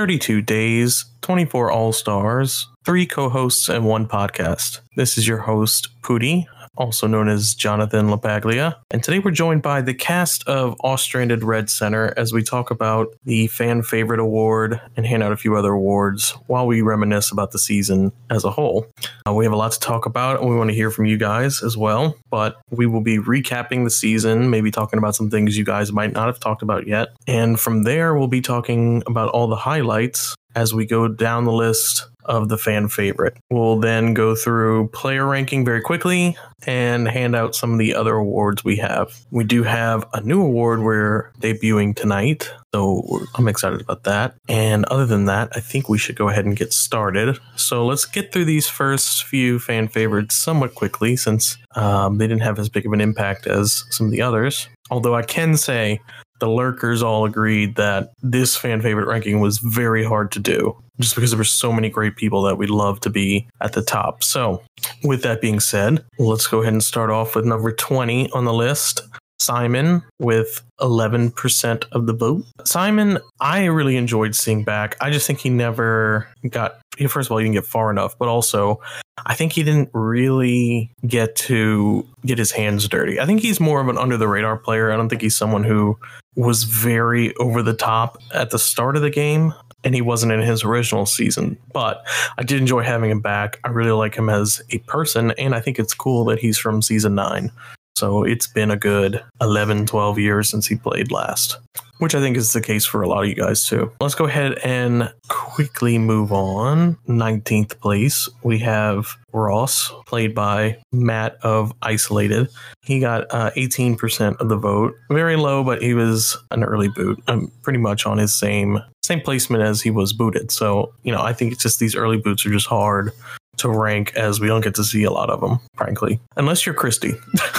32 days, 24 all stars, three co hosts, and one podcast. This is your host, Pooty, also known as Jonathan LaPaglia. And today we're joined by the cast of Ostranded Red Center as we talk about the fan favorite award and hand out a few other awards while we reminisce about the season as a whole. Uh, we have a lot to talk about and we want to hear from you guys as well. But we will be recapping the season, maybe talking about some things you guys might not have talked about yet. And from there, we'll be talking about all the highlights as we go down the list of the fan favorite. We'll then go through player ranking very quickly and hand out some of the other awards we have. We do have a new award we're debuting tonight, so I'm excited about that. And other than that, I think we should go ahead and get started. So let's get through these first few fan favorites somewhat quickly since um, they didn't have as big of an impact as some of the others. Although I can say the lurkers all agreed that this fan favorite ranking was very hard to do just because there were so many great people that we'd love to be at the top. So, with that being said, let's go ahead and start off with number 20 on the list. Simon with 11% of the vote. Simon, I really enjoyed seeing back. I just think he never got, first of all, he didn't get far enough, but also I think he didn't really get to get his hands dirty. I think he's more of an under the radar player. I don't think he's someone who was very over the top at the start of the game and he wasn't in his original season. But I did enjoy having him back. I really like him as a person, and I think it's cool that he's from season nine. So it's been a good 11, 12 years since he played last, which I think is the case for a lot of you guys too. Let's go ahead and quickly move on. 19th place, we have Ross, played by Matt of Isolated. He got uh, 18% of the vote. Very low, but he was an early boot. um, pretty much on his same same placement as he was booted. So, you know, I think it's just these early boots are just hard to rank as we don't get to see a lot of them, frankly, unless you're Christy,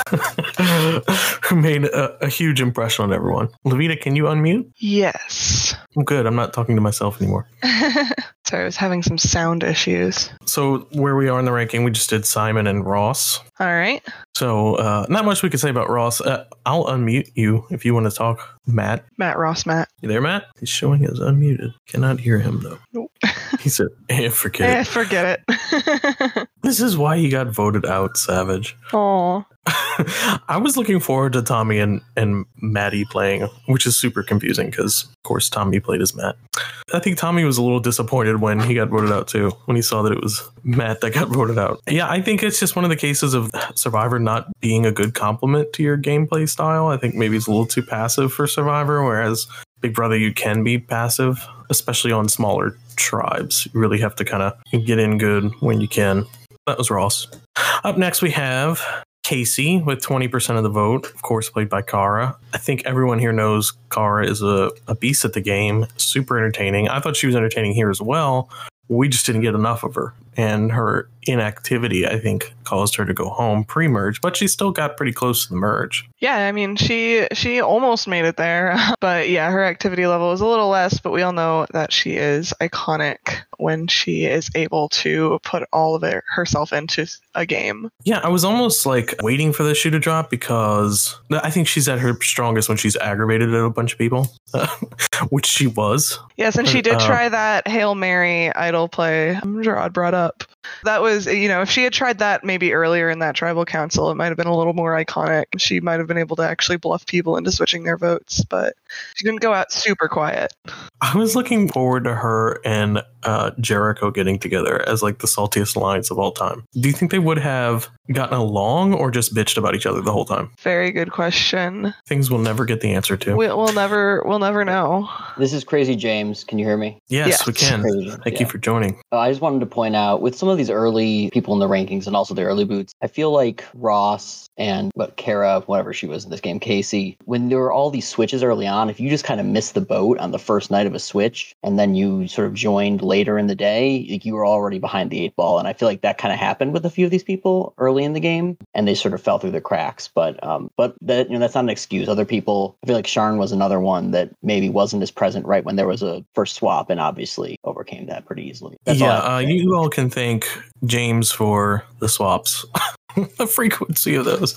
who made a, a, huge impression on everyone. Levita, can you unmute? Yes. I'm good. I'm not talking to myself anymore. Sorry, I was having some sound issues. So, where we are in the ranking, we just did Simon and Ross. All right. So, uh, not much we can say about Ross. Uh, I'll unmute you if you want to talk, Matt. Matt Ross, Matt. You there, Matt? He's showing as unmuted. Cannot hear him though. Nope. He said, eh, "Forget eh, it." Forget it. this is why he got voted out, Savage. Aw. I was looking forward to Tommy and, and Maddie playing, which is super confusing because, of course, Tommy played as Matt. I think Tommy was a little disappointed when he got voted out too, when he saw that it was Matt that got voted out. Yeah, I think it's just one of the cases of Survivor not being a good complement to your gameplay style. I think maybe it's a little too passive for Survivor, whereas Big Brother, you can be passive, especially on smaller tribes. You really have to kind of get in good when you can. That was Ross. Up next, we have Casey with 20% of the vote, of course, played by Kara. I think everyone here knows Kara is a, a beast at the game, super entertaining. I thought she was entertaining here as well. We just didn't get enough of her. And her inactivity, I think, caused her to go home pre merge, but she still got pretty close to the merge. Yeah, I mean, she she almost made it there, but yeah, her activity level is a little less. But we all know that she is iconic when she is able to put all of it herself into a game. Yeah, I was almost like waiting for the shoe to drop because I think she's at her strongest when she's aggravated at a bunch of people, which she was. Yes, and she did uh, try that Hail Mary idol play Gerard brought up up. That was, you know, if she had tried that maybe earlier in that tribal council, it might have been a little more iconic. She might have been able to actually bluff people into switching their votes, but she didn't go out super quiet. I was looking forward to her and uh, Jericho getting together as like the saltiest alliance of all time. Do you think they would have gotten along or just bitched about each other the whole time? Very good question. Things we'll never get the answer to. We, will never, we'll never know. This is Crazy James. Can you hear me? Yes, yes. we can. Thank yeah. you for joining. Uh, I just wanted to point out with some of these early people in the rankings and also the early boots, I feel like Ross and what Kara, whatever she was in this game, Casey, when there were all these switches early on, if you just kind of missed the boat on the first night of a switch and then you sort of joined later in the day, like you were already behind the eight ball. And I feel like that kind of happened with a few of these people early in the game and they sort of fell through the cracks. But um, but that you know that's not an excuse. Other people, I feel like Sharn was another one that maybe wasn't as present right when there was a first swap and obviously overcame that pretty easily. That's yeah, uh, you all can thank James for the swaps. the frequency of those.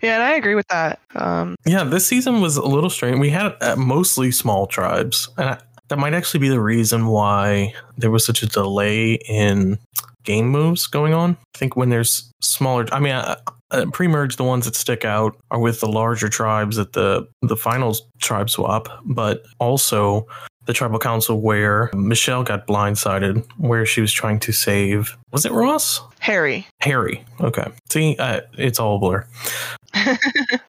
Yeah, and I agree with that. Um, yeah, this season was a little strange. We had uh, mostly small tribes, and I, that might actually be the reason why there was such a delay in game moves going on. I think when there's smaller, I mean, uh, uh, pre-merge, the ones that stick out are with the larger tribes at the the finals tribe swap, but also the tribal council where Michelle got blindsided, where she was trying to save. Was it Ross? Harry. Harry. Okay. See, uh, it's all a blur.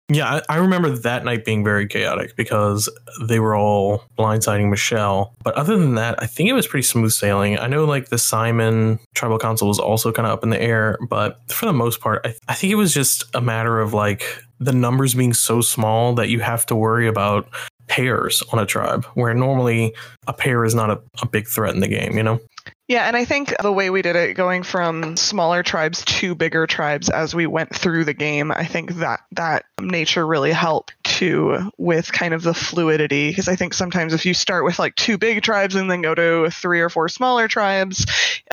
yeah, I, I, remember that night being very chaotic because they were all blindsiding Michelle. But other than that, I think it was pretty smooth sailing. I know like the Simon tribal council was also kind of up in the air, but for the most part, I, I think it was just a matter of like the numbers being so small that you have to worry about pairs on a tribe, where normally a pair is not a, a big threat in the game, you know? Yeah, and I think the way we did it, going from smaller tribes to bigger tribes as we went through the game, I think that that nature really helped too with kind of the fluidity. Because I think sometimes if you start with like two big tribes and then go to three or four smaller tribes,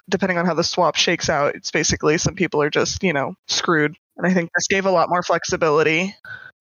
depending on how the swap shakes out, it's basically some people are just you know screwed. And I think this gave a lot more flexibility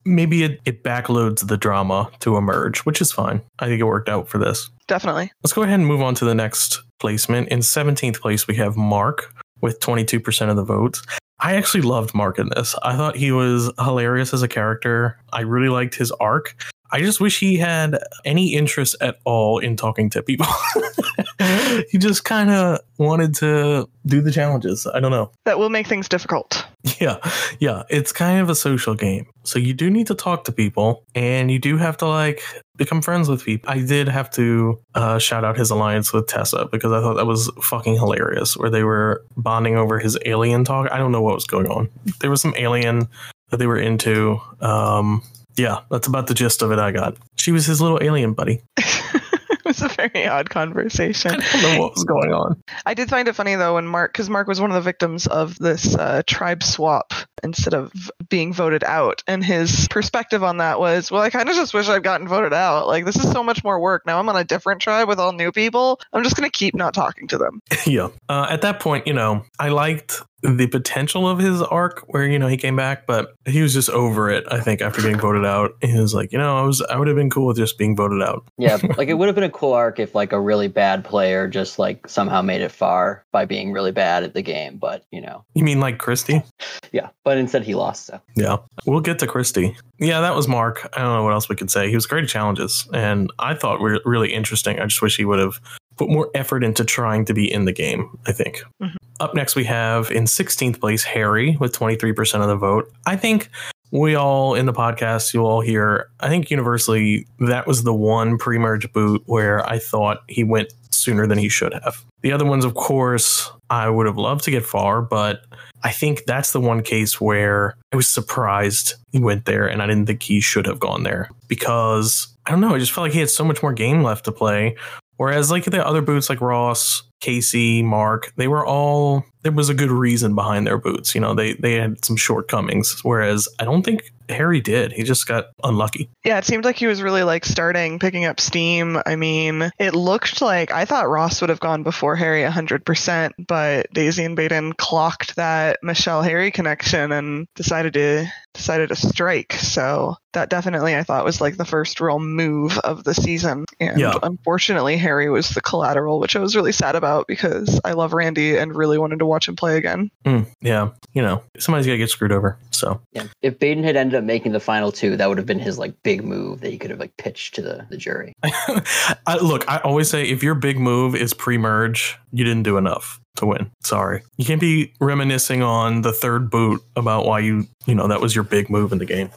maybe it, it backloads the drama to emerge, which is fine. I think it worked out for this. Definitely. Let's go ahead and move on to the next placement. In 17th place, we have Mark with 22% of the votes. I actually loved Mark in this. I thought he was hilarious as a character. I really liked his arc. I just wish he had any interest at all in talking to people. he just kind of wanted to do the challenges. I don't know. That will make things difficult. Yeah, yeah. It's kind of a social game. So you do need to talk to people and you do have to like become friends with people. I did have to uh, shout out his alliance with Tessa because I thought that was fucking hilarious where they were bonding over his alien talk. I don't know what was going on. There was some alien that they were into. Um, yeah, that's about the gist of it I got. She was his little alien buddy. it was a very odd conversation. I don't know what was going on. I did find it funny though when Mark, because Mark was one of the victims of this uh, tribe swap instead of being voted out, and his perspective on that was, well, I kind of just wish I'd gotten voted out. Like this is so much more work. Now I'm on a different tribe with all new people. I'm just gonna keep not talking to them. yeah. Uh, at that point, you know, I liked the potential of his arc where you know he came back but he was just over it i think after getting voted out. He was like you know i was i would have been cool with just being voted out. Yeah like it would have been a cool arc if like a really bad player just like somehow made it far by being really bad at the game but you know. You mean like christy yeah but instead he lost so. Yeah. We'll get to christy yeah that was mark. I don't know what else we could say. He was great at challenges and i thought were really interesting. I just wish he would have put more effort into trying to be in the game, I think. Mm-hmm. Up next, we have in 16th place Harry with 23% of the vote. I think we all in the podcast, you'll all hear, I think universally, that was the one pre merge boot where I thought he went sooner than he should have. The other ones, of course, I would have loved to get far, but I think that's the one case where I was surprised he went there and I didn't think he should have gone there because I don't know, I just felt like he had so much more game left to play. Whereas like the other boots like Ross, Casey, Mark, they were all there was a good reason behind their boots. You know, they they had some shortcomings. Whereas I don't think Harry did. He just got unlucky. Yeah, it seemed like he was really like starting picking up steam. I mean, it looked like I thought Ross would have gone before Harry 100%, but Daisy and Baden clocked that Michelle Harry connection and decided to decided to strike. So that definitely I thought was like the first real move of the season. And yeah. unfortunately, Harry was the collateral, which I was really sad about because I love Randy and really wanted to watch him play again. Mm, yeah, you know, somebody's got to get screwed over. So yeah, if Baden had ended up making the final two, that would have been his like big move that he could have like pitched to the the jury. I, look, I always say if your big move is pre-merge, you didn't do enough to win. Sorry. You can't be reminiscing on the third boot about why you, you know, that was your big move in the game.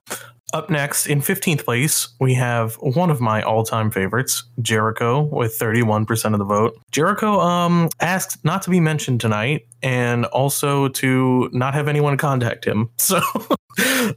Up next, in 15th place, we have one of my all-time favorites, Jericho, with 31% of the vote. Jericho um, asked not to be mentioned tonight and also to not have anyone contact him. So,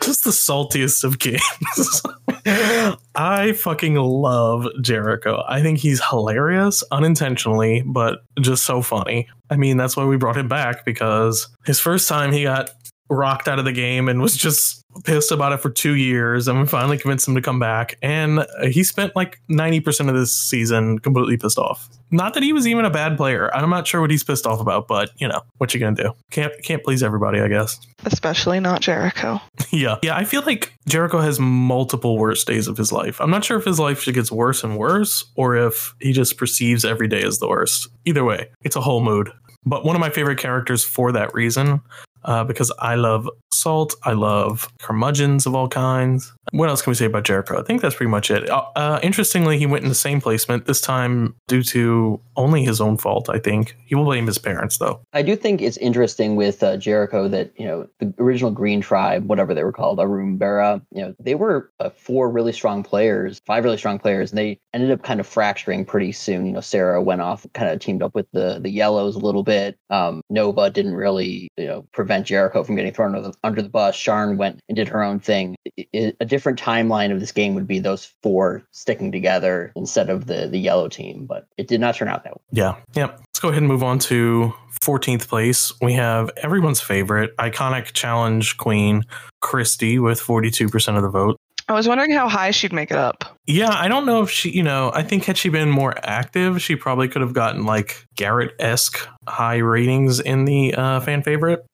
just the saltiest of games. I fucking love Jericho. I think he's hilarious unintentionally, but just so funny. I mean, that's why we brought him back because his first time he got rocked out of the game and was just pissed about it for two years. And we finally convinced him to come back. And he spent like 90% of this season completely pissed off. Not that he was even a bad player. I'm not sure what he's pissed off about, but you know, what you gonna do? Can't can't please everybody, I guess. Especially not Jericho. yeah. Yeah, I feel like Jericho has multiple worst days of his life. I'm not sure if his life just gets worse and worse or if he just perceives every day as the worst. Either way, it's a whole mood. But one of my favorite characters for that reason uh, because I love salt. I love curmudgeons of all kinds. What else can we say about Jericho? I think that's pretty much it. Uh, uh, interestingly, he went in the same placement this time due to only his own fault. I think he will blame his parents though. I do think it's interesting with uh, Jericho that you know the original Green Tribe, whatever they were called, Arumbera. You know they were uh, four really strong players, five really strong players, and they ended up kind of fracturing pretty soon. You know, Sarah went off, kind of teamed up with the the Yellows a little bit. Um, Nova didn't really you know prevent Jericho from getting thrown under the, under the bus. Sharn went and did her own thing. It, it, a different timeline of this game would be those four sticking together instead of the the yellow team, but it did not turn out that way. Yeah. Yeah. Let's go ahead and move on to 14th place. We have everyone's favorite iconic challenge queen, Christy, with 42% of the vote. I was wondering how high she'd make it up. Yeah, I don't know if she, you know, I think had she been more active, she probably could have gotten like Garrett esque high ratings in the uh, fan favorite.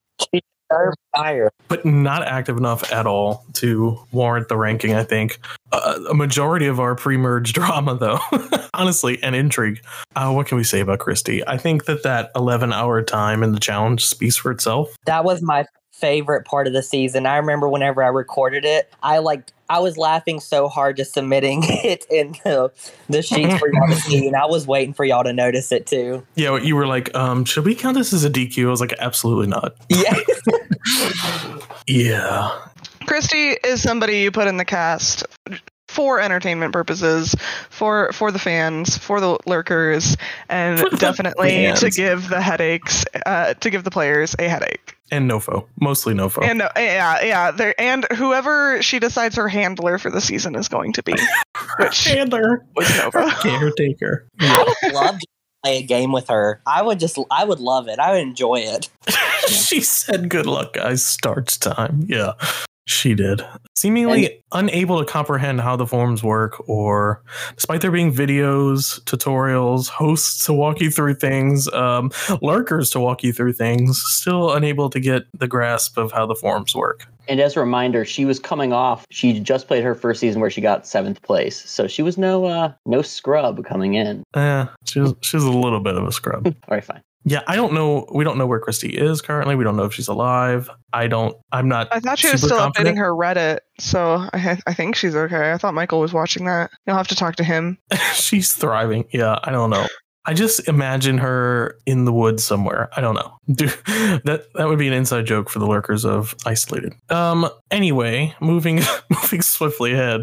Higher. But not active enough at all to warrant the ranking, I think. Uh, a majority of our pre merge drama, though, honestly, and intrigue. Uh, what can we say about Christy? I think that that 11 hour time in the challenge speaks for itself. That was my favorite part of the season. I remember whenever I recorded it, I like I was laughing so hard just submitting it in the, the sheets for y'all to see, and I was waiting for y'all to notice it too. Yeah, you were like, um, should we count this as a DQ? I was like, absolutely not. Yeah. yeah. Christy is somebody you put in the cast for entertainment purposes, for for the fans, for the lurkers, and the definitely fans. to give the headaches, uh, to give the players a headache. And Nova. Mostly Nova. And uh, yeah, yeah, there and whoever she decides her handler for the season is going to be, which Chandler. was Nova. Caretaker. Yeah. I would love to play a game with her. I would just, I would love it. I would enjoy it. she said, Good luck, guys. Starts time. Yeah, she did. Seemingly unable to comprehend how the forms work, or despite there being videos, tutorials, hosts to walk you through things, um, lurkers to walk you through things, still unable to get the grasp of how the forms work. And as a reminder, she was coming off. She just played her first season where she got seventh place, so she was no uh, no scrub coming in. Eh, she's she's a little bit of a scrub. All right, fine. Yeah, I don't know. We don't know where Christy is currently. We don't know if she's alive. I don't. I'm not. I thought she was still confident. updating her Reddit, so I I think she's okay. I thought Michael was watching that. You'll have to talk to him. she's thriving. Yeah, I don't know. I just imagine her in the woods somewhere. I don't know. That that would be an inside joke for the lurkers of isolated. Um. Anyway, moving moving swiftly ahead,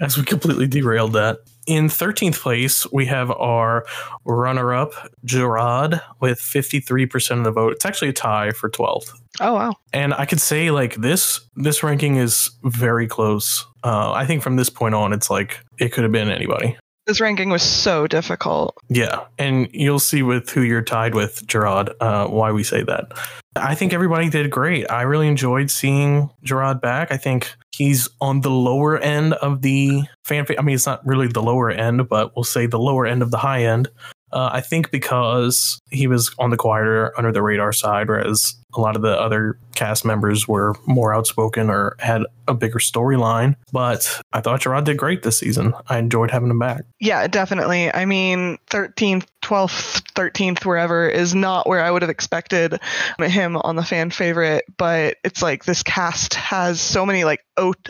as we completely derailed that. In 13th place, we have our runner-up Gerard with 53% of the vote. It's actually a tie for 12th. Oh wow. And I could say like this this ranking is very close. Uh, I think from this point on, it's like it could have been anybody. This ranking was so difficult. Yeah, and you'll see with who you're tied with, Gerard, uh, why we say that. I think everybody did great. I really enjoyed seeing Gerard back. I think he's on the lower end of the fan. I mean, it's not really the lower end, but we'll say the lower end of the high end. Uh, I think because he was on the quieter, under the radar side, whereas a lot of the other cast members were more outspoken or had a bigger storyline. But I thought Gerard did great this season. I enjoyed having him back. Yeah, definitely. I mean, 13th, 12th, 13th, wherever is not where I would have expected him on the fan favorite, but it's like this cast has so many like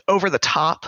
over the top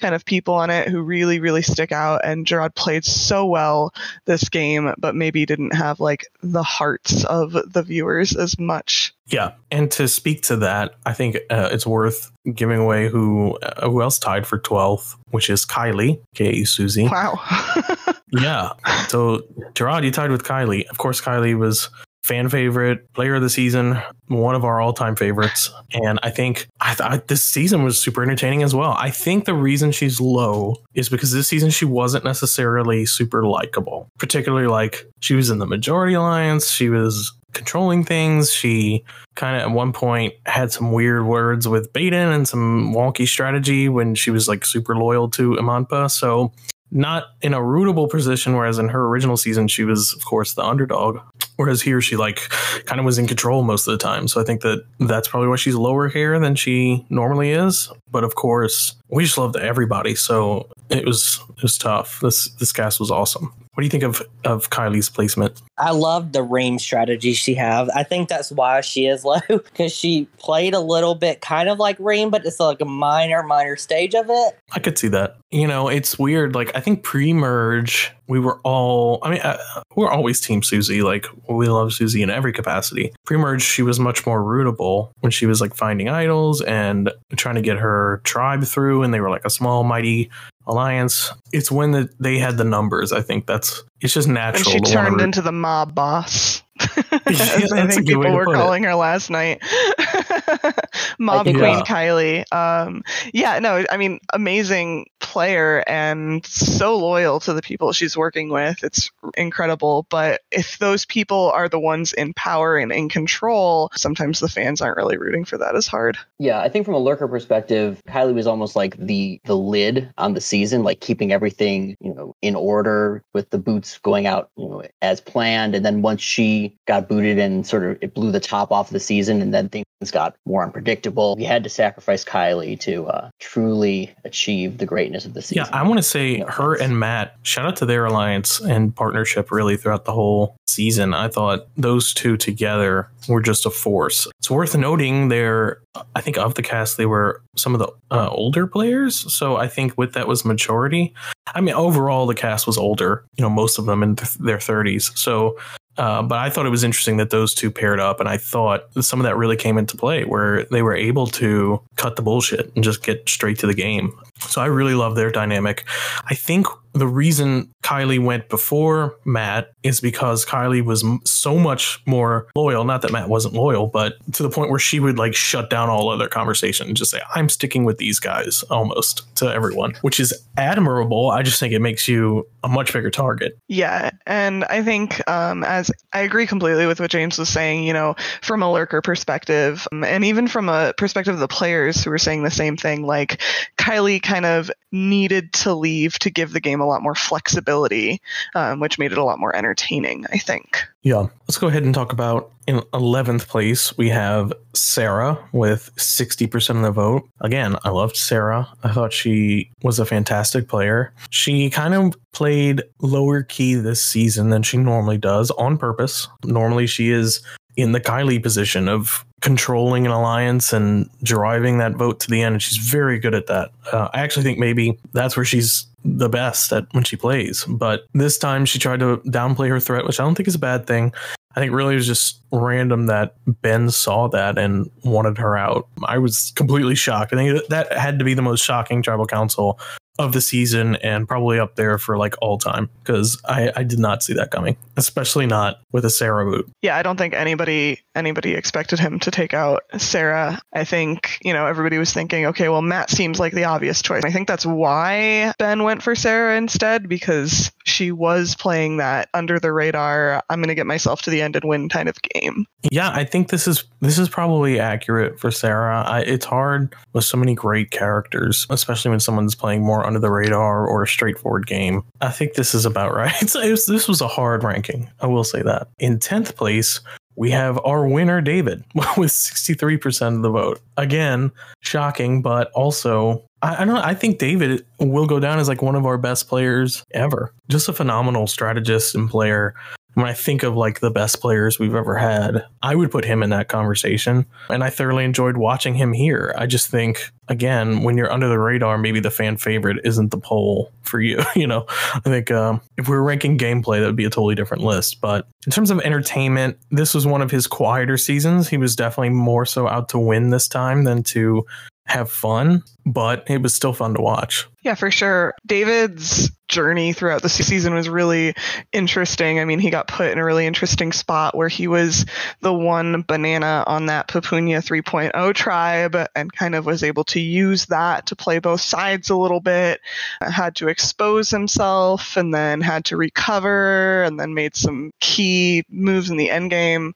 kind of people on it who really, really stick out. And Gerard played so well this game, but maybe didn't have like the hearts of the viewers as much. Yeah, and to speak to that, I think uh, it's worth giving away who uh, who else tied for 12th, which is Kylie, K. Susie. Wow. Yeah. So Gerard, you tied with Kylie. Of course, Kylie was fan favorite, player of the season, one of our all time favorites. And I think I thought this season was super entertaining as well. I think the reason she's low is because this season she wasn't necessarily super likable, particularly like she was in the majority alliance. She was controlling things. She kind of at one point had some weird words with Baden and some wonky strategy when she was like super loyal to Imanpa. So not in a rootable position, whereas in her original season she was, of course, the underdog. Whereas here she like kind of was in control most of the time. So I think that that's probably why she's lower here than she normally is. But of course, we just loved everybody, so it was it was tough. This this cast was awesome. What do you think of of Kylie's placement? I love the ream strategy she have. I think that's why she is low because she played a little bit kind of like ream, but it's like a minor minor stage of it. I could see that. You know, it's weird. Like I think pre-merge, we were all. I mean, uh, we're always Team Susie. Like we love Susie in every capacity. Pre-merge, she was much more rootable when she was like finding idols and trying to get her tribe through, and they were like a small mighty alliance. It's when the, they had the numbers. I think that's it's just And natural. she turned into the mob boss. Yeah, As I that's a think good people were put it. calling her last night. mob think Queen Yeah. Kylie. Um, yeah, no, I mean, amazing player and so loyal to the people she's working with. It's incredible. But if those people are the ones in power and in control, sometimes the fans aren't really rooting for that as hard. Yeah, I think from a lurker perspective, Kylie was almost like the the lid on the season, like keeping everything, you know, in order with the boots going out, you know, as planned. And then once she got booted and sort of it blew the top off the season and then things got more unpredictable, we had to sacrifice Kylie to uh, truly achieve the greatness of the season. Yeah, I want to say No her offense. and Matt, shout out to their alliance and partnership really throughout the whole season. I thought those two together were just a force. It's worth noting they're, I think of the cast, they were some of the uh, older players. So I think with that was maturity. I mean, overall, the cast was older, you know, most of them in th- their 30s. So, uh, but I thought it was interesting that those two paired up, and I thought some of that really came into play where they were able to cut the bullshit and just get straight to the game. So I really love their dynamic. I think the reason Kylie went before Matt is because Kylie was so much more loyal. Not that Matt wasn't loyal, but to the point where she would like shut down all other conversation and just say, I'm sticking with these guys almost to everyone, which is admirable. I just think it makes you a much bigger target. Yeah, and I think um, as I agree completely with what James was saying, you know, from a lurker perspective, um, and even from a perspective of the players who were saying the same thing, like Kylie kind of needed to leave to give the game a lot more flexibility, um, which made it a lot more entertaining, I think. Yeah. Let's go ahead and talk about in 11th place, we have Sarah with 60% of the vote. Again, I loved Sarah. I thought she was a fantastic player. She kind of played lower key this season than she normally does on purpose. Normally, she is in the Kylie position of controlling an alliance and driving that vote to the end. And she's very good at that. Uh, I actually think maybe that's where she's the best at when she plays. But this time she tried to downplay her threat, which I don't think is a bad thing. I think really it was just random that Ben saw that and wanted her out. I was completely shocked. I think that had to be the most shocking tribal council of the season and probably up there for like all time because I, I did not see that coming, especially not with a Sarah boot. Yeah, I don't think anybody anybody expected him to take out Sarah. I think, you know, everybody was thinking, okay, well Matt seems like the obvious choice. I think that's why Ben went for Sarah instead because she was playing that under the radar, I'm going to get myself to the end and win kind of game. Yeah, I think this is this is probably accurate for Sarah. I, it's hard with so many great characters, especially when someone's playing more under the radar or a straightforward game. I think this is about right. Was, this was a hard ranking. I will say that. In tenth place, we have our winner David with sixty three percent of the vote. Again, shocking, but also I, I don't. know, I think David will go down as like one of our best players ever. Just a phenomenal strategist and player when I think of like the best players we've ever had, I would put him in that conversation. And I thoroughly enjoyed watching him here. I just think, again, when you're under the radar, maybe the fan favorite isn't the poll for you. you know, I think um, if we were ranking gameplay, that would be a totally different list. But in terms of entertainment, this was one of his quieter seasons. He was definitely more so out to win this time than to have fun, but it was still fun to watch. Yeah, for sure. David's journey throughout the season was really interesting. I mean, he got put in a really interesting spot where he was the one banana on that Papunya 3.0 tribe and kind of was able to use that to play both sides a little bit. Had to expose himself and then had to recover and then made some key moves in the end game.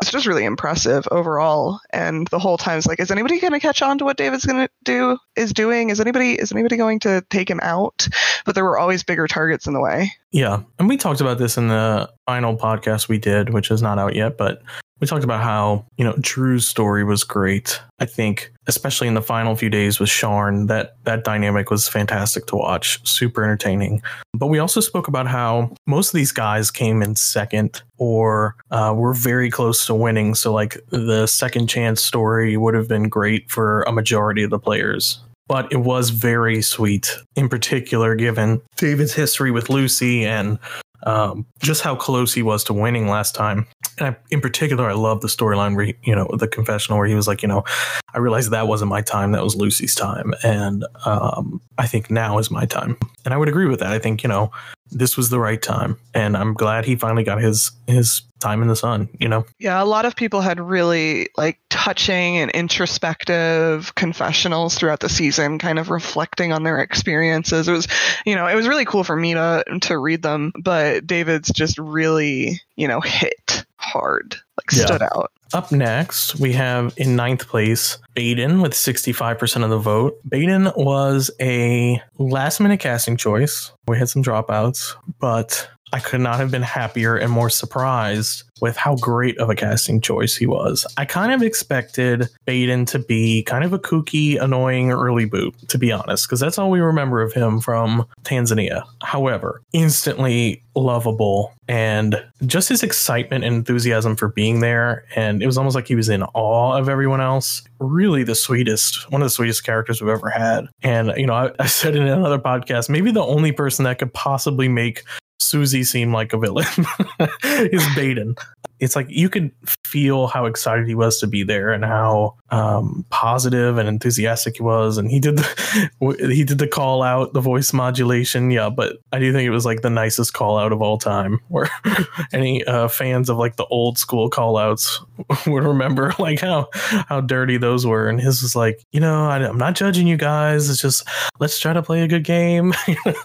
It's just really impressive overall. And the whole time it's like, is anybody going to catch on to what David's going to do is doing? Is anybody is anybody going to take him out? But there were always bigger targets in the way. Yeah. And we talked about this in the final podcast we did, which is not out yet, but we talked about how, you know, Drew's story was great. I think, especially in the final few days with Sharn, that that dynamic was fantastic to watch, super entertaining. But we also spoke about how most of these guys came in second or uh, were very close to winning. So, like, the second chance story would have been great for a majority of the players but it was very sweet, in particular, given David's history with Lucy and um, just how close he was to winning last time. And I, in particular, I love the storyline where, he, you know, the confessional where he was like, you know, I realized that wasn't my time, that was Lucy's time. And um, I think now is my time. And I would agree with that. I think, you know, this was the right time. And I'm glad he finally got his, his time in the sun, you know? Yeah, a lot of people had really like touching and introspective confessionals throughout the season, kind of reflecting on their experiences. It was, you know, it was really cool for me to to read them, but David's just really, you know, hit hard, like Yeah. stood out. Up next, we have in ninth place Baden with 65% of the vote. Baden was a last minute casting choice. We had some dropouts, but I could not have been happier and more surprised with how great of a casting choice he was. I kind of expected Baden to be kind of a kooky, annoying early boot, to be honest, because that's all we remember of him from Tanzania. However, instantly lovable and just his excitement and enthusiasm for being there. And it was almost like he was in awe of everyone else. Really the sweetest, one of the sweetest characters we've ever had. And, you know, I, I said in another podcast, maybe the only person that could possibly make Susie seem like a villain is Baden. It's like you could feel how excited he was to be there and how um, positive and enthusiastic he was. And he did the he did the call out, the voice modulation. Yeah, but I do think it was like the nicest call out of all time. Where any uh, fans of like the old school call outs would remember like how how dirty those were. And his was like, you know, I, I'm not judging you guys. It's just let's try to play a good game.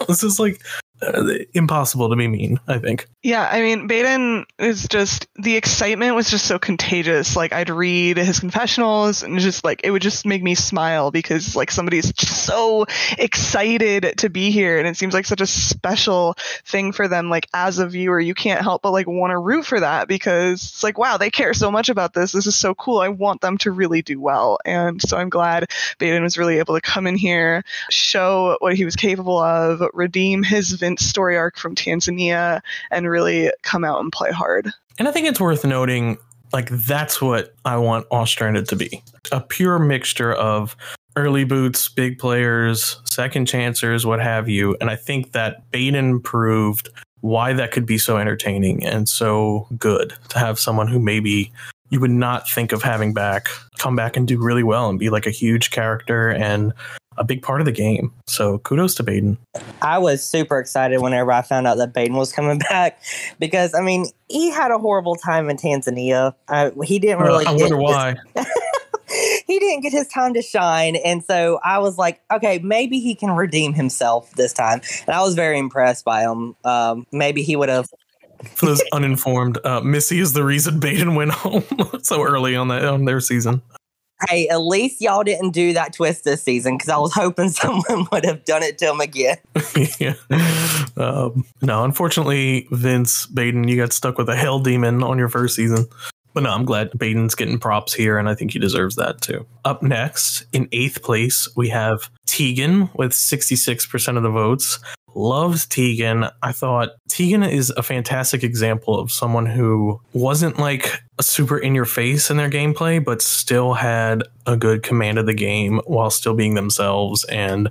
this is like uh, impossible to be mean. I think. Yeah, I mean, Baden is just the excitement was just so contagious. Like I'd read his confessionals and just like it would just make me smile because like somebody's so excited to be here and it seems like such a special thing for them like as a viewer you can't help but like want to root for that because it's like wow, they care so much about this. This is so cool. I want them to really do well. And so I'm glad Baden was really able to come in here, show what he was capable of, redeem his Vince story arc from Tanzania and really come out and play hard. And I think it's worth noting, like that's what I want Ostranded to be a pure mixture of early boots, big players, second chancers, what have you. And I think that Baden proved why that could be so entertaining and so good to have someone who maybe you would not think of having back come back and do really well and be like a huge character and a big part of the game. So kudos to Baden. I was super excited whenever I found out that Baden was coming back because I mean he had a horrible time in Tanzania. Uh, he didn't really. I get wonder his- why. he didn't get his time to shine, and so I was like, okay, maybe he can redeem himself this time. And I was very impressed by him. Um, maybe he would have. For those uninformed, uh, Missy is the reason Baden went home so early on that on their season. Hey, at least y'all didn't do that twist this season because I was hoping someone would have done it to him again. yeah. Um, no, unfortunately, Vince Baden, you got stuck with a hell demon on your first season. But no, I'm glad Baden's getting props here, and I think he deserves that too. Up next, in eighth place, we have Tegan with 66% of the votes. Loved Tegan. I thought Tegan is a fantastic example of someone who wasn't like a super in your face in their gameplay, but still had a good command of the game while still being themselves and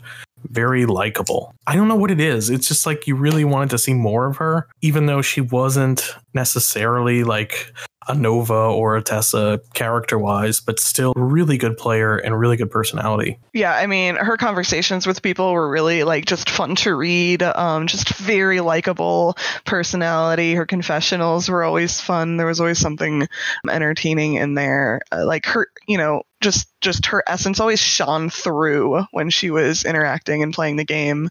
very likable. I don't know what it is. It's just like you really wanted to see more of her, even though she wasn't necessarily like a Nova or a Tessa character wise, but still really good player and really good personality. Yeah, I mean, her conversations with people were really like just fun to read. Um, just very likable personality. Her confessionals were always fun. There was always something entertaining in there. Uh, like her, you know, just just her essence always shone through when she was interacting and playing the game,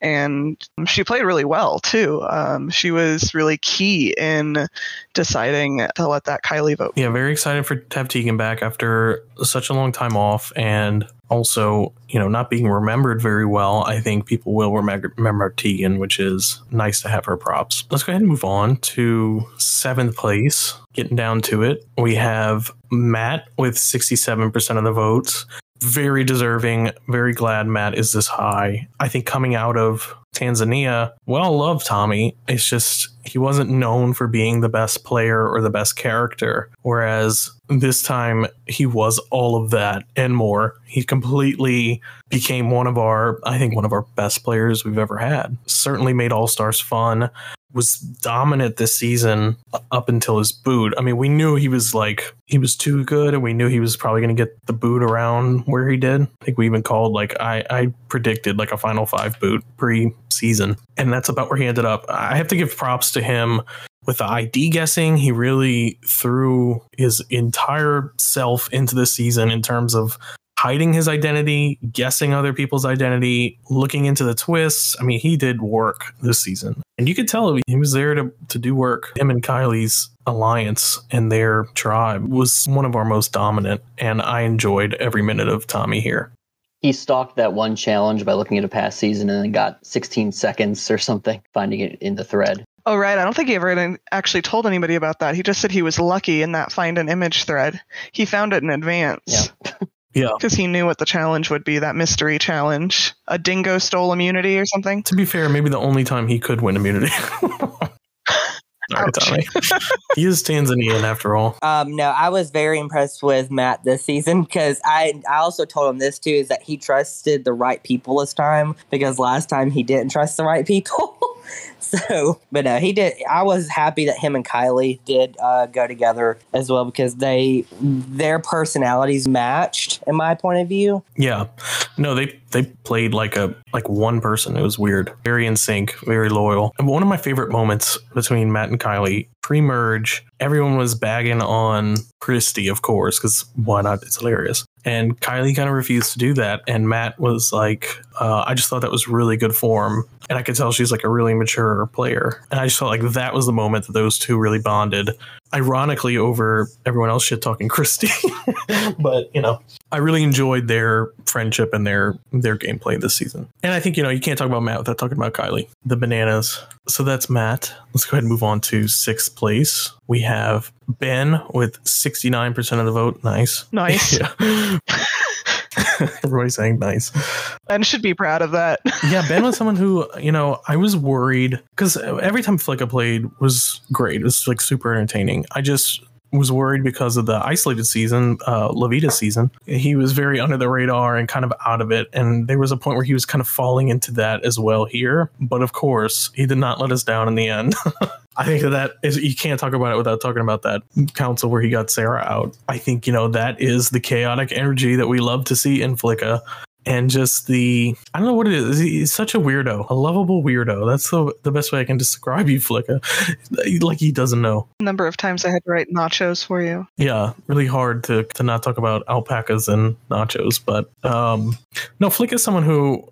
and she played really well too. Um, she was really key in deciding to let that Kylie vote. Yeah, very excited for to have Tegan back after such a long time off, and also, you know, not being remembered very well. I think people will remember, Tegan, which is nice to have her props. Let's go ahead and move on to seventh place. Getting down to it, we have Matt with 67% of the votes. Very deserving. Very glad Matt is this high. I think coming out of Tanzania, well, love Tommy. It's just he wasn't known for being the best player or the best character. Whereas this time he was all of that and more. He completely became one of our, I think, one of our best players we've ever had. Certainly made All Stars fun was dominant this season up until his boot. I mean, we knew he was like he was too good, and we knew he was probably going to get the boot around where he did. I think we even called like I I predicted like a final five boot pre-season, and that's about where he ended up. I have to give props to him with the ID guessing. He really threw his entire self into the season in terms of hiding his identity, guessing other people's identity, looking into the twists. I mean, he did work this season. And you could tell he was there to, to do work. Him and Kylie's alliance and their tribe was one of our most dominant. And I enjoyed every minute of Tommy here. He stalked that one challenge by looking at a past season and then got 16 seconds or something, finding it in the thread. Oh, right. I don't think he ever actually told anybody about that. He just said he was lucky in that find an image thread. He found it in advance. Yeah. Yeah. Because he knew what the challenge would be that mystery challenge. A dingo stole immunity or something. To be fair, maybe the only time he could win immunity. All right, Tommy. he is Tanzanian after all. Um, no, I was very impressed with Matt this season because I I also told him this too is that he trusted the right people this time because last time he didn't trust the right people. so, but no, he did. I was happy that him and Kylie did uh, go together as well because they their personalities matched in my point of view. Yeah, no, they they played like a like one person. It was weird, very in sync, very loyal. And one of my favorite moments between Matt and Kylie pre-merge, everyone was bagging on Christie, of course, because why not? It's hilarious. And Kylie kind of refused to do that. And Matt was like, uh, I just thought that was really good form. And I could tell she's like a really mature player. And I just felt like that was the moment that those two really bonded. Ironically, over everyone else shit talking Christie. but, you know, I really enjoyed their friendship and their their gameplay this season. And I think, you know, you can't talk about Matt without talking about Kylie. The bananas. So that's Matt. Let's go ahead and move on to sixth place. We have Ben with 69% of the vote. Nice. Nice. Everybody's saying nice. Ben should be proud of that. yeah, Ben was someone who, you know, I was worried because every time Flicka played was great. It was like super entertaining. I just was worried because of the isolated season, uh, Lavita season. He was very under the radar and kind of out of it. And there was a point where he was kind of falling into that as well here. But of course, he did not let us down in the end. I think that, that is, you can't talk about it without talking about that council where he got Sarah out. I think, you know, that is the chaotic energy that we love to see in Flicka and just the I don't know what it is. He's such a weirdo, a lovable weirdo. That's the the best way I can describe you, Flicka. Like he doesn't know. number of times I had to write nachos for you. Yeah, really hard to to not talk about alpacas and nachos, but um, no, Flick is someone who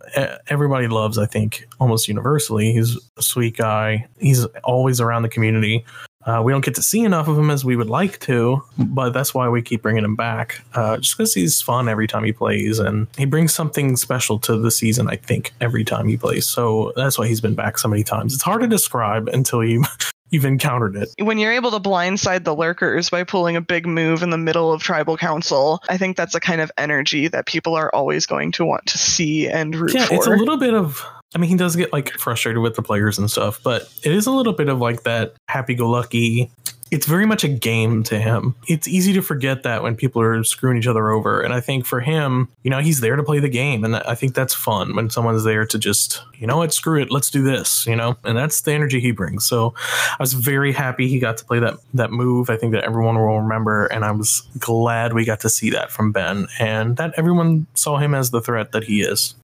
everybody loves. I think almost universally. He's a sweet guy. He's always around the community. Uh, we don't get to see enough of him as we would like to, but that's why we keep bringing him back. Uh, just because he's fun every time he plays, and he brings something special to the season. I think every time he plays, so that's why he's been back so many times. It's hard to describe until you you've encountered it. When you're able to blindside the lurkers by pulling a big move in the middle of tribal council, I think that's a kind of energy that people are always going to want to see and root yeah, for. it's a little bit of I mean, he does get like frustrated with the players and stuff, but it is a little bit of like that happy go lucky, it's very much a game to him. It's easy to forget that when people are screwing each other over. And I think for him, you know, he's there to play the game. And I think that's fun when someone's there to just, you know what, screw it, let's do this, you know? And that's the energy he brings. So I was very happy he got to play that that move. I think that everyone will remember. And I was glad we got to see that from Ben and that everyone saw him as the threat that he is.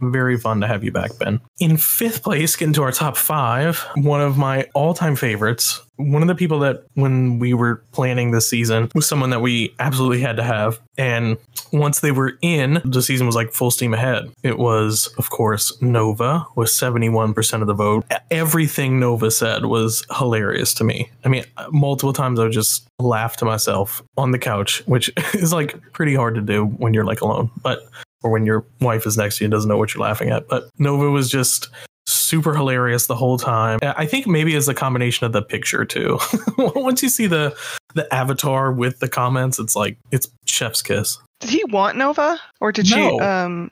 Very fun to have you back, Ben. In fifth place, getting to our top five, one of my all time favorites. One of the people that, when we were planning this season, was someone that we absolutely had to have. And once they were in, the season was like full steam ahead. It was, of course, Nova with 71% of the vote. Everything Nova said was hilarious to me. I mean, multiple times I would just laugh to myself on the couch, which is like pretty hard to do when you're like alone. But or when your wife is next to you and doesn't know what you're laughing at. But Nova was just super hilarious the whole time. I think maybe it's a combination of the picture too. Once you see the the avatar with the comments, it's like it's chef's kiss. Did he want Nova, or did she? Um,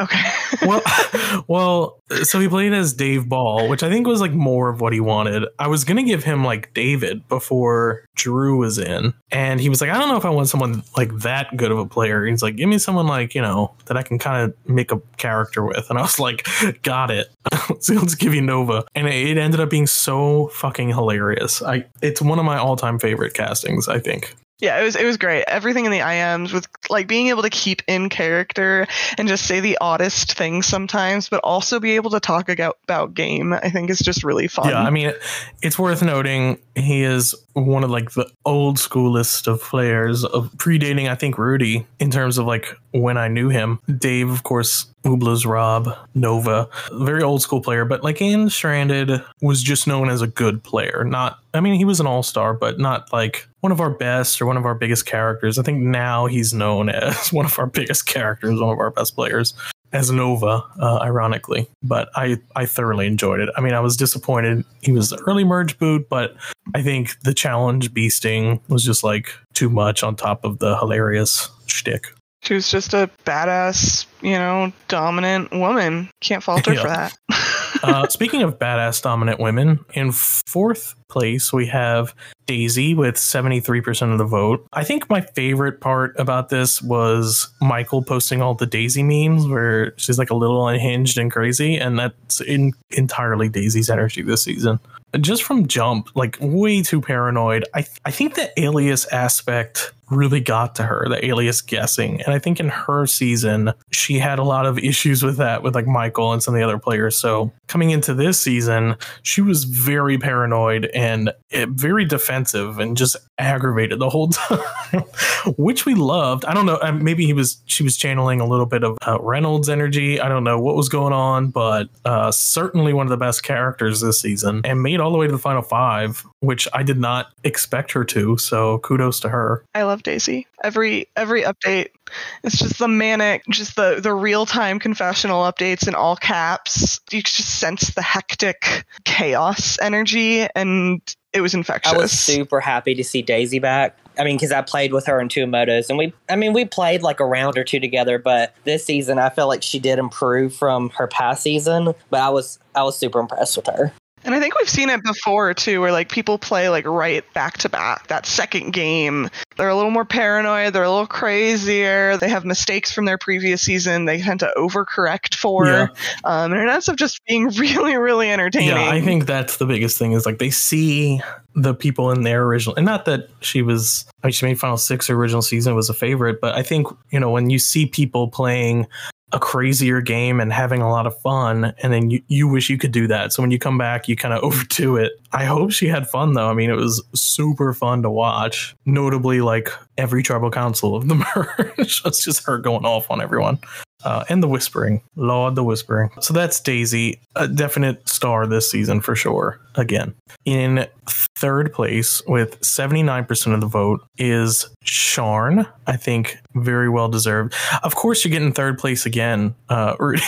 okay. well, well, so he played as Dave Ball, which I think was like more of what he wanted. I was gonna give him like David before Drew was in, and he was like, I don't know if I want someone like that good of a player. He's like, give me someone like you know that I can kind of make a character with, and I was like, got it. so let's give you Nova, and it ended up being so fucking hilarious. I it's one of my all time favorite castings. I think. Yeah, it was it was great. Everything in the IMs with like being able to keep in character and just say the oddest things sometimes, but also be able to talk about, game. I think is just really fun. Yeah, I mean, it's worth noting he is one of like the old schoolest of players of predating, I think, Rudy in terms of like when I knew him. Dave, of course, Ubla's Rob, Nova, very old school player, but like in Stranded was just known as a good player. Not, I mean, he was an all star, but not like one of our best or one of our biggest characters. I think now he's known as one of our biggest characters, one of our best players as Nova, uh, ironically. But I, I thoroughly enjoyed it. I mean, I was disappointed he was the early merge boot, but I think the challenge beasting was just like too much on top of the hilarious shtick. She was just a badass, you know, dominant woman. Can't fault her Yeah. for that. uh, speaking of badass dominant women, in fourth place we have Daisy with 73% of the vote. I think my favorite part about this was Michael posting all the Daisy memes where she's like a little unhinged and crazy, and that's in, entirely Daisy's energy this season. Just from jump, like way too paranoid. I I think the alias aspect really got to her, the alias guessing. And I think in her season, she had a lot of issues with that with like Michael and some of the other players. So coming into this season, she was very paranoid and eh, very defensive and just aggravated the whole time, which we loved. I don't know. Maybe he was, she was channeling a little bit of uh, Reynolds energy. I don't know what was going on, but uh, certainly one of the best characters this season and made all the way to the final five, which I did not expect her to. So kudos to her. I love Daisy. Every every update, it's just the manic, just the the real time confessional updates in all caps. You just sense the hectic chaos energy, and it was infectious. I was super happy to see Daisy back. I mean, because I played with her in two motos, and we, I mean, we played like a round or two together. But this season, I felt like she did improve from her past season. But I was, I was super impressed with her. And I think we've seen it before too, where like people play like right back to back. That second game, they're a little more paranoid. They're a little crazier. They have mistakes from their previous season. They tend to overcorrect for, Yeah. um, and it ends up just being really, really entertaining. Yeah, I think that's the biggest thing is like they see the people in their original, and not that she was, I mean, she made Final Six, her original season was a favorite, but I think, you know, when you see people playing a crazier game and having a lot of fun, and then you, you wish you could do that. So when you come back, you kind of overdo it. I hope she had fun though. I mean, it was super fun to watch, notably like every tribal council of the merge. it's just her going off on everyone uh, and the whispering. Lord, the whispering. So that's Daisy, a definite star this season for sure. Again, in third place with 79% of the vote is Sharn. I think very well deserved. Of course, you're getting third place again. Uh, Rudy.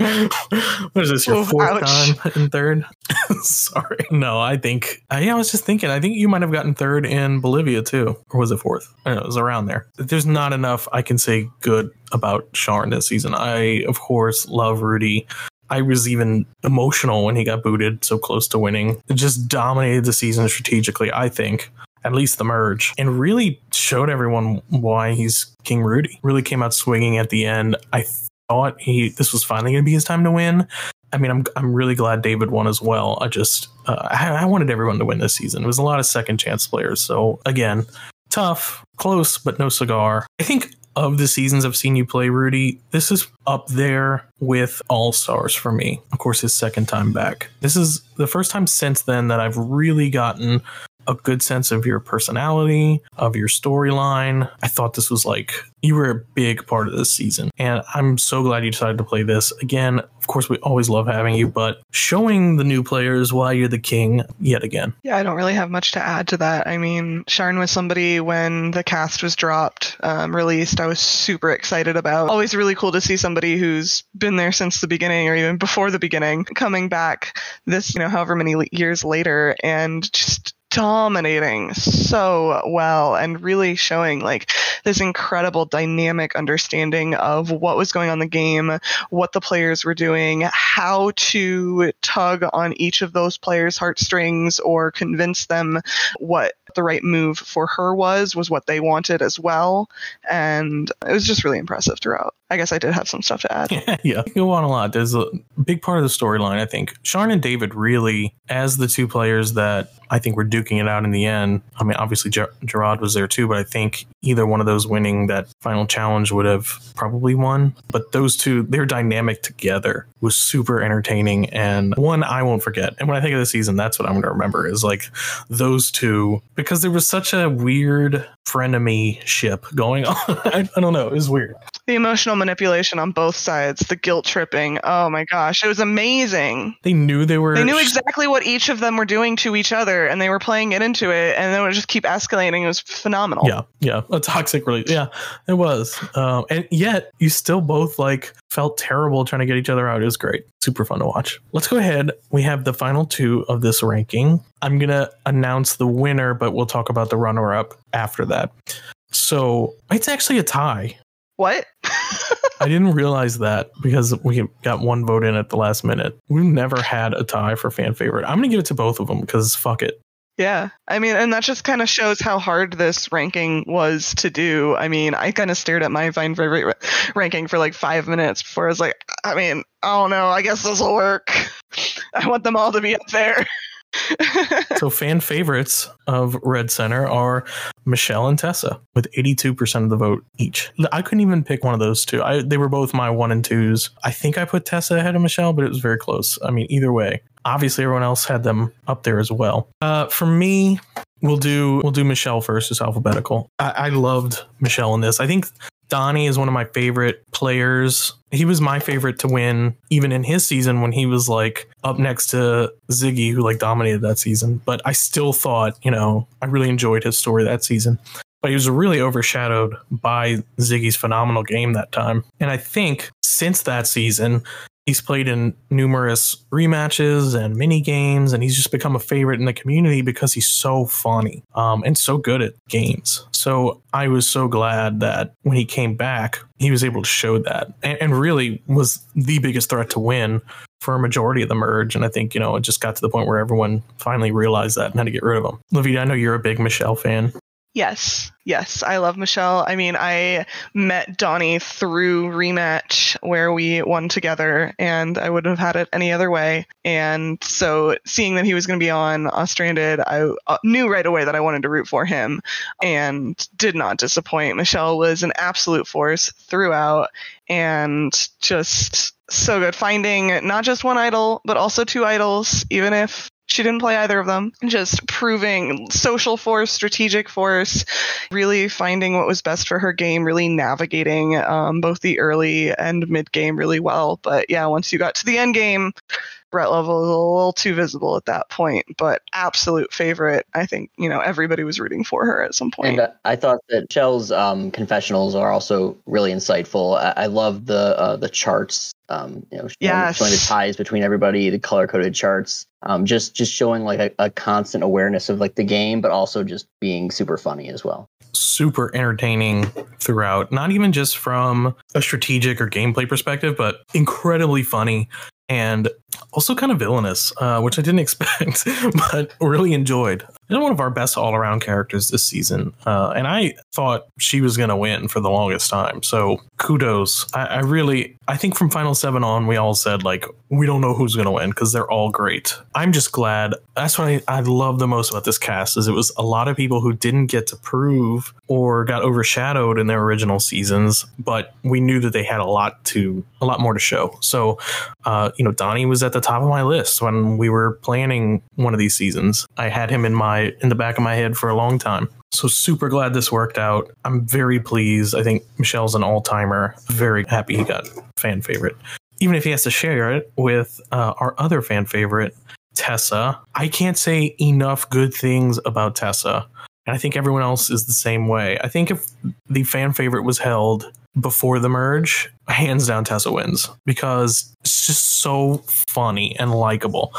what is this, your Oh, fourth ouch. time in third? Sorry. No, I think, uh, yeah, I was just thinking, I think you might have gotten third in Bolivia too. Or was it fourth? I don't know, it was around there. There's not enough I can say good about Sharn this season. I, of course, love Rudy. I was even emotional when he got booted so close to winning. It just dominated the season strategically, I think. At least the merge, and really showed everyone why he's King Rudy. Really came out swinging at the end. I thought he this was finally going to be his time to win. I mean, I'm I'm really glad David won as well. I just uh, I, I wanted everyone to win this season. It was a lot of second chance players. So again, tough, close, but no cigar. I think of the seasons I've seen you play, Rudy, this is up there with All Stars for me. Of course, his second time back. This is the first time since then that I've really gotten a good sense of your personality, of your storyline. I thought this was like you were a big part of this season. And I'm so glad you decided to play this. Again, of course, we always love having you, but showing the new players why you're the king yet again. Yeah, I don't really have much to add to that. I mean, Sharn was somebody when the cast was dropped, um, released, I was super excited about. Always really cool to see somebody who's been there since the beginning or even before the beginning coming back this, you know, however many years later and just dominating so well and really showing like this incredible dynamic understanding of what was going on the game, what the players were doing, how to tug on each of those players' heartstrings or convince them what the right move for her was was what they wanted as well. And it was just really impressive throughout. I guess i did have some stuff to add. Yeah, go on a lot. There's a big part of the storyline i think. Sharn and david really as the two players that i think were duking it out in the end i mean obviously Ger- gerard was there too but i think either one of those winning that final challenge would have probably won. But those two their dynamic together was super entertaining and one i won't forget. And when i think of the season that's what i'm going to remember is like those two because there was such a weird frenemy ship going on. I, I, don't know. It was weird. The emotional manipulation on both sides, the guilt tripping. Oh my gosh, it was amazing. They knew they were. They knew exactly what each of them were doing to each other, and they were playing it into it, and then it would just keep escalating. It was phenomenal. Yeah, yeah, a toxic relationship. Yeah, it was. Um, and yet, you still both like felt terrible trying to get each other out. It was great. Super fun to watch. Let's go ahead. We have the final two of this ranking. I'm going to announce the winner, but we'll talk about the runner up after that. So it's actually a tie. What? I didn't realize that because we got one vote in at the last minute. We've never had a tie for fan favorite. I'm going to give it to both of them because fuck it. Yeah. I mean, and that just kind of shows how hard this ranking was to do. I mean, I kind of stared at my Vine favorite ranking for like five minutes before I was like, I mean, I don't know. I guess this will work. I want them all to be up there. so fan favorites of Red Center are Michelle and Tessa with 82% of the vote each. I couldn't even pick one of those two. I, they were both my one and twos. I think I put Tessa ahead of Michelle, but it was very close. I mean, either way, obviously everyone else had them up there as well. Uh, for me, we'll do we'll do Michelle first as alphabetical. I, I loved Michelle in this. I think Donnie is one of my favorite players. He was my favorite to win, even in his season when he was like up next to Ziggy, who like dominated that season. But I still thought, you know, I really enjoyed his story that season. But he was really overshadowed by Ziggy's phenomenal game that time. And I think since that season, He's played in numerous rematches and mini games, and he's just become a favorite in the community because he's so funny um, and so good at games. So I was so glad that when he came back, he was able to show that and, and really was the biggest threat to win for a majority of the merge. And I think, you know, it just got to the point where everyone finally realized that and had to get rid of him. Levita, I know you're a big Michelle fan. Yes, yes, I love Michelle. I mean, I met Donnie through rematch where we won together, and I wouldn't have had it any other way. And so, seeing that he was going to be on Ostranded, I uh, knew right away that I wanted to root for him, and did not disappoint. Michelle was an absolute force throughout, and just so good. Finding not just one idol, but also two idols, even if she didn't play either of them. Just proving social force, strategic force, really finding what was best for her game, really navigating um, both the early and mid game really well. But yeah, once you got to the end game, Brett level is a little too visible at that point, but absolute favorite. I think you know everybody was rooting for her at some point. And uh, I thought that Shell's um, confessionals are also really insightful. I, I love the uh, the charts. Um, you know, showing, yes. showing the ties between everybody, the color coded charts. Um, just just showing like a, a constant awareness of like the game, but also just being super funny as well super entertaining throughout, not even just from a strategic or gameplay perspective, but incredibly funny and also kind of villainous, uh, which I didn't expect, but really enjoyed. She's one of our best all around characters this season, uh, and I thought she was going to win for the longest time. So kudos. I, I really, I think from Final Seven on, we all said like we don't know who's going to win because they're all great. I'm just glad. That's what I, I love the most about this cast is it was a lot of people who didn't get to prove or got overshadowed in their original seasons, but we knew that they had a lot to a lot more to show. So, uh, you know, Donnie was at the top of my list when we were planning one of these seasons. I had him in my in the back of my head for a long time. So super glad this worked out. I'm very pleased. I think Michelle's an all timer. Very happy he got fan favorite. Even if he has to share it with uh, our other fan favorite, Tessa. I can't say enough good things about Tessa. And I think everyone else is the same way. I think if the fan favorite was held before the merge, hands down Tessa wins because it's just so funny and likable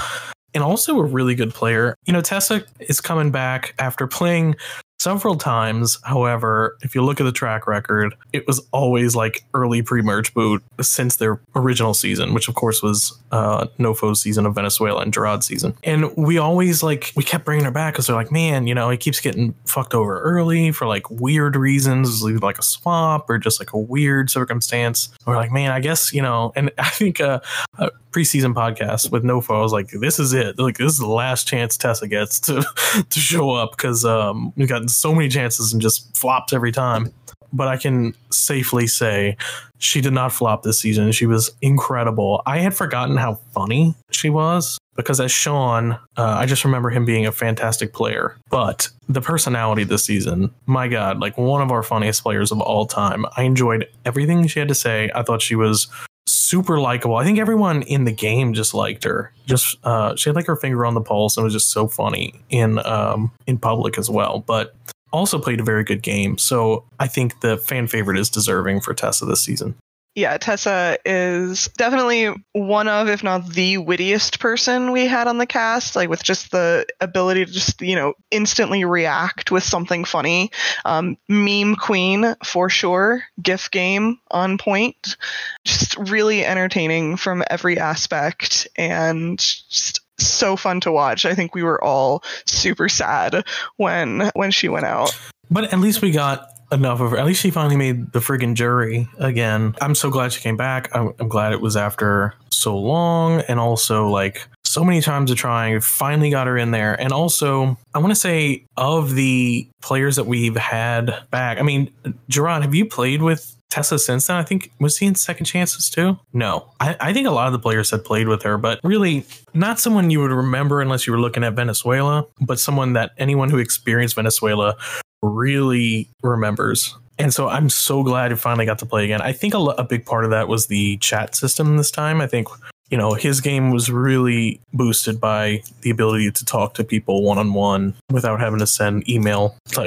and also a really good player. You know, Tessa is coming back after playing several times. However, if you look at the track record, it was always like early pre-merge boot since their original season, which of course was uh, Nofo's season of Venezuela and Gerard season. And we always like we kept bringing her back because they're like, man, you know, he keeps getting fucked over early for like weird reasons, like a swap or just like a weird circumstance. We're like, man, I guess you know. And I think uh, a preseason podcast with Nofo, I was like, this is it. Like this is the last chance Tessa gets to to show up because um, we've gotten so many chances and just flops every time. But I can safely say she did not flop this season. She was incredible. I had forgotten how funny she was because as Sean, uh, I just remember him being a fantastic player. But the personality this season, my God, like one of our funniest players of all time. I enjoyed everything she had to say. I thought she was super likable. I think everyone in the game just liked her. Just uh, she had like her finger on the pulse and was just so funny in um, in public as well. But also played a very good game. So I think the fan favorite is deserving for Tessa this season. Yeah, Tessa is definitely one of, if not the wittiest person we had on the cast, like with just the ability to just, you know, instantly react with something funny. Um, meme queen for sure. GIF game on point. Just really entertaining from every aspect and just so fun to watch. I think we were all super sad when when she went out. But at least we got enough of her. At least she finally made the friggin' jury again. I'm so glad she came back. I'm, I'm glad it was after so long and also like so many times of trying, finally got her in there. And also, I want to say of the players that we've had back, I mean, Gerard, have you played with Tessa since then? I think was he in second chances too? No. I, I, think a lot of the players had played with her, but really not someone you would remember unless you were looking at Venezuela, but someone that anyone who experienced Venezuela really remembers. And so I'm so glad it finally got to play again. I think a, a big part of that was the chat system this time. I think you know, his game was really boosted by the ability to talk to people one on one without having to send email,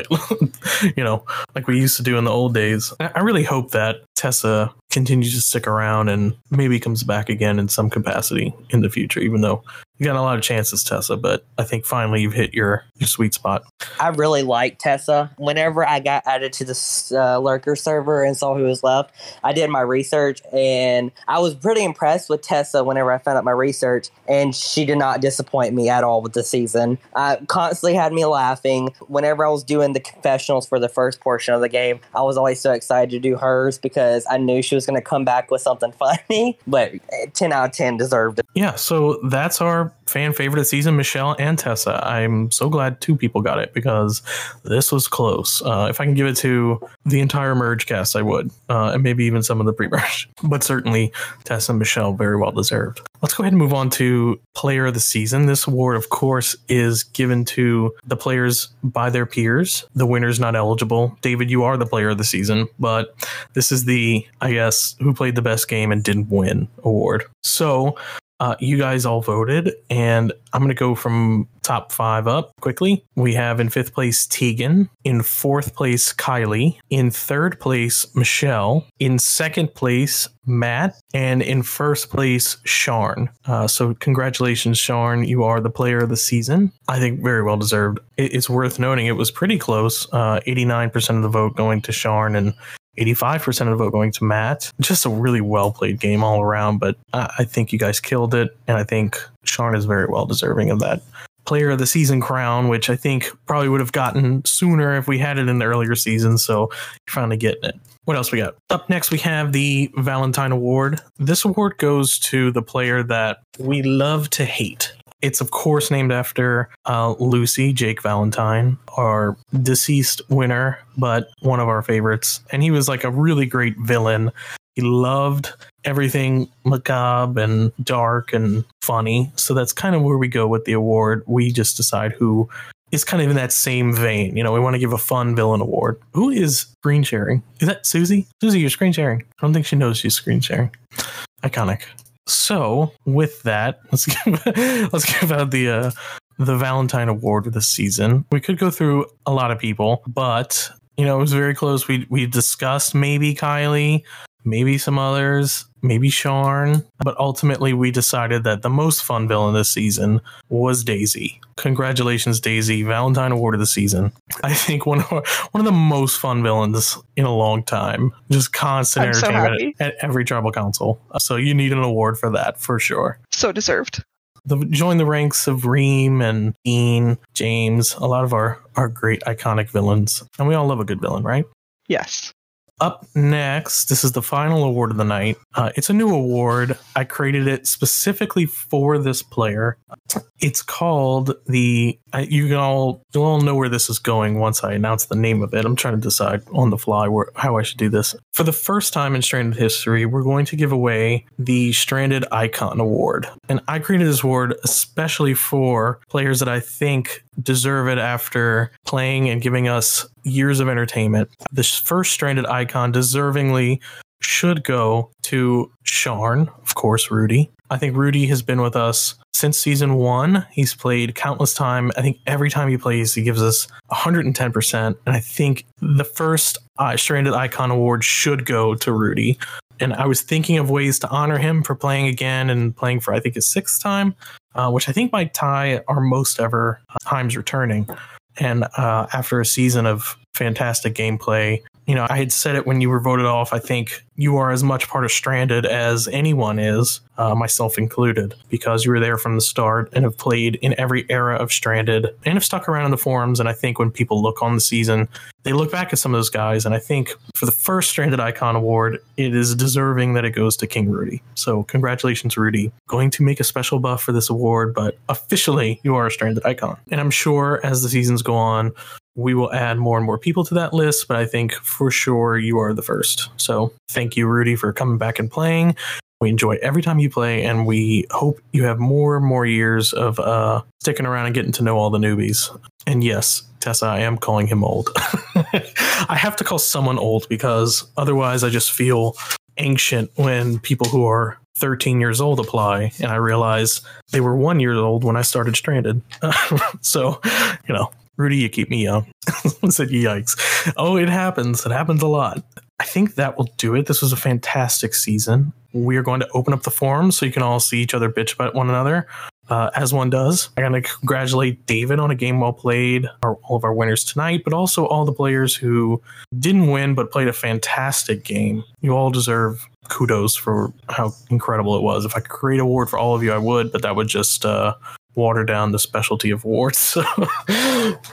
you know, like we used to do in the old days. I really hope that Tessa continues to stick around and maybe comes back again in some capacity in the future, even though you got a lot of chances, Tessa, but I think finally you've hit your, your sweet spot. I really like Tessa. Whenever I got added to the uh, lurker server and saw who was left, I did my research and I was pretty impressed with Tessa whenever I found out my research, and she did not disappoint me at all with the season. I constantly had me laughing. Whenever I was doing the confessionals for the first portion of the game, I was always so excited to do hers because I knew she was going to come back with something funny, but 10 out of 10 deserved it. Yeah, so that's our fan favorite of the season, Michelle and Tessa. I'm so glad two people got it because this was close. Uh, if I can give it to the entire merge cast, I would, uh, and maybe even some of the pre-merge. But certainly, Tessa and Michelle very well deserved. Let's go ahead and move on to player of the season. This award, of course, is given to the players by their peers. The winner's not eligible. David, you are the player of the season, but this is the, I guess, who played the best game and didn't win award. So uh, you guys all voted, and I'm going to go from top five up quickly. We have in fifth place Tegan, in fourth place Kylie, in third place Michelle, in second place Matt, and in first place Sharn. Uh, so congratulations, Sharn! You are the player of the season. I think very well deserved. It's worth noting it was pretty close. Uh, 89% of the vote going to Sharn and 85% of the vote going to Matt. Just a really well played game all around, but I, I think you guys killed it. And I think Sharn is very well deserving of that player of the season crown, which I think probably would have gotten sooner if we had it in the earlier season. So you're finally getting it. What else we got? Up next, we have the Valentine Award. This award goes to the player that we love to hate. It's, of course, named after uh, Lucy, Jake Valentine, our deceased winner, but one of our favorites. And he was like a really great villain. He loved everything macabre and dark and funny. So that's kind of where we go with the award. We just decide who is kind of in that same vein. You know, we want to give a fun villain award. Who is screen sharing? Is that Susie? Susie, you're screen sharing. I don't think she knows she's screen sharing. Iconic. So with that, let's give let's give out the uh, the Valentine Award of the season. We could go through a lot of people, but you know it was very close. We we discussed maybe Kylie, maybe some others, maybe Sharn, but ultimately we decided that the most fun villain this season was Daisy. Congratulations, Daisy! Valentine Award of the season. I think one of our, one of the most fun villains in a long time. Just constant I'm entertainment happy. at, at every tribal council. So you need an award for that for sure. So deserved. The, join the ranks of Reem and Dean, James, a lot of our our great iconic villains, and we all love a good villain, right? Yes. Up next, this is the final award of the night. Uh, it's a new award. I created it specifically for this player. It's called the. I you all you'll all know where this is going once I announce the name of it. I'm trying to decide on the fly where how I should do this. For the first time in Stranded history, we're going to give away the Stranded Icon Award, and I created this award especially for players that I think deserve it after playing and giving us years of entertainment. This first stranded icon deservingly should go to Sharn, of course, Rudy. I think Rudy has been with us since season one. He's played countless time. I think every time he plays, he gives us 110%. And I think the first uh, Stranded Icon Award should go to Rudy. And I was thinking of ways to honor him for playing again and playing for, I think, his sixth time, uh, which I think might tie our most ever times returning. And uh, after a season of fantastic gameplay, you know, I had said it when you were voted off. I think you are as much part of Stranded as anyone is, uh, myself included, because you were there from the start and have played in every era of Stranded and have stuck around in the forums. And I think when people look on the season, they look back at some of those guys. And I think for the first Stranded Icon Award, it is deserving that it goes to King Rudy. So congratulations, Rudy. Going to make a special buff for this award, but officially you are a Stranded Icon. And I'm sure as the seasons go on, we will add more and more people to that list, but I think for sure you are the first. So thank you, Rudy, for coming back and playing. We enjoy every time you play, and we hope you have more and more years of uh, sticking around and getting to know all the newbies. And yes, Tessa, I am calling him old. I have to call someone old because otherwise I just feel ancient when people who are 13 years old apply and I realize they were one year old when I started Stranded. so, you know, Rudy, you keep me young. I said, yikes. Oh, it happens. It happens a lot. I think that will do it. This was a fantastic season. We are going to open up the forum so you can all see each other bitch about one another, uh, as one does. I got to congratulate David on a game well played, our, all of our winners tonight, but also all the players who didn't win but played a fantastic game. You all deserve kudos for how incredible it was. If I could create a award for all of you, I would, but that would just uh, water down the specialty of awards. So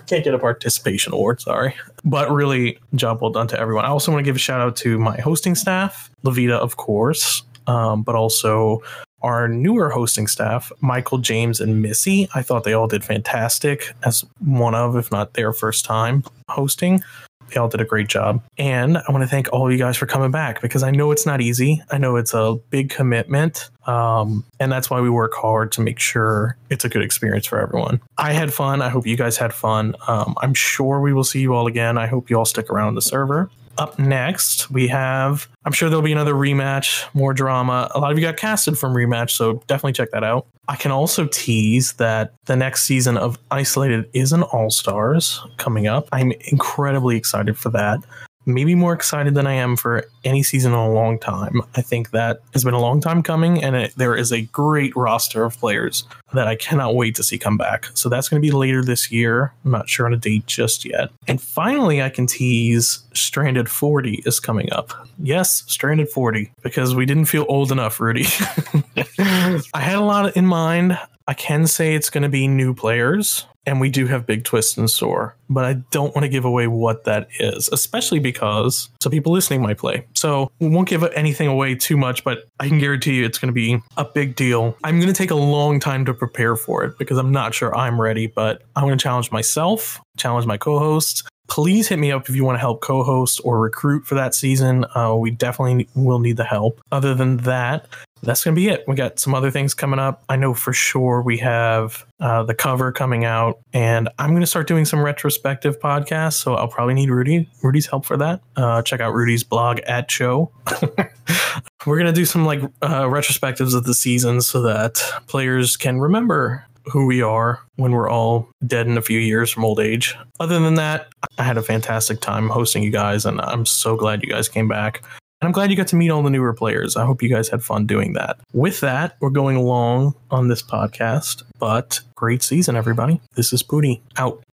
can't get a participation award, sorry. But really, job well done to everyone. I also want to give a shout out to my hosting staff, Levita, of course, um, but also our newer hosting staff, Michael, James, and Missy. I thought they all did fantastic as one of, if not their first time hosting. They all did a great job. And I want to thank all of you guys for coming back because I know it's not easy. I know it's a big commitment. Um, and that's why we work hard to make sure it's a good experience for everyone. I had fun. I hope you guys had fun. Um, I'm sure we will see you all again. I hope you all stick around the server. Up next, we have, I'm sure there'll be another rematch, more drama. A lot of you got casted from rematch, so definitely check that out. I can also tease that the next season of Isolated is an All Stars coming up. I'm incredibly excited for that. Maybe more excited than I am for any season in a long time. I think that has been a long time coming, and it, there is a great roster of players that I cannot wait to see come back. So that's going to be later this year. I'm not sure on a date just yet. And finally, I can tease Stranded 40 is coming up. Yes, Stranded 40, because we didn't feel old enough, Rudy. I had a lot in mind. I can say it's going to be new players, and we do have big twists in store, but I don't want to give away what that is, especially because some people listening might play. So we won't give anything away too much, but I can guarantee you it's going to be a big deal. I'm going to take a long time to prepare for it because I'm not sure I'm ready, but I'm going to challenge myself, challenge my co hosts, please hit me up if you want to help co-host or recruit for that season. Uh, we definitely will need the help. Other than that, that's going to be it. We got some other things coming up. I know for sure we have uh, the cover coming out, and I'm going to start doing some retrospective podcasts. So I'll probably need Rudy Rudy's help for that. Uh, check out Rudy's blog at show. We're going to do some like uh, retrospectives of the season so that players can remember who we are when we're all dead in a few years from old age. Other than that, I had a fantastic time hosting you guys, and I'm so glad you guys came back. And I'm glad you got to meet all the newer players. I hope you guys had fun doing that. With that, we're going along on this podcast, but great season, everybody. This is Pooty out.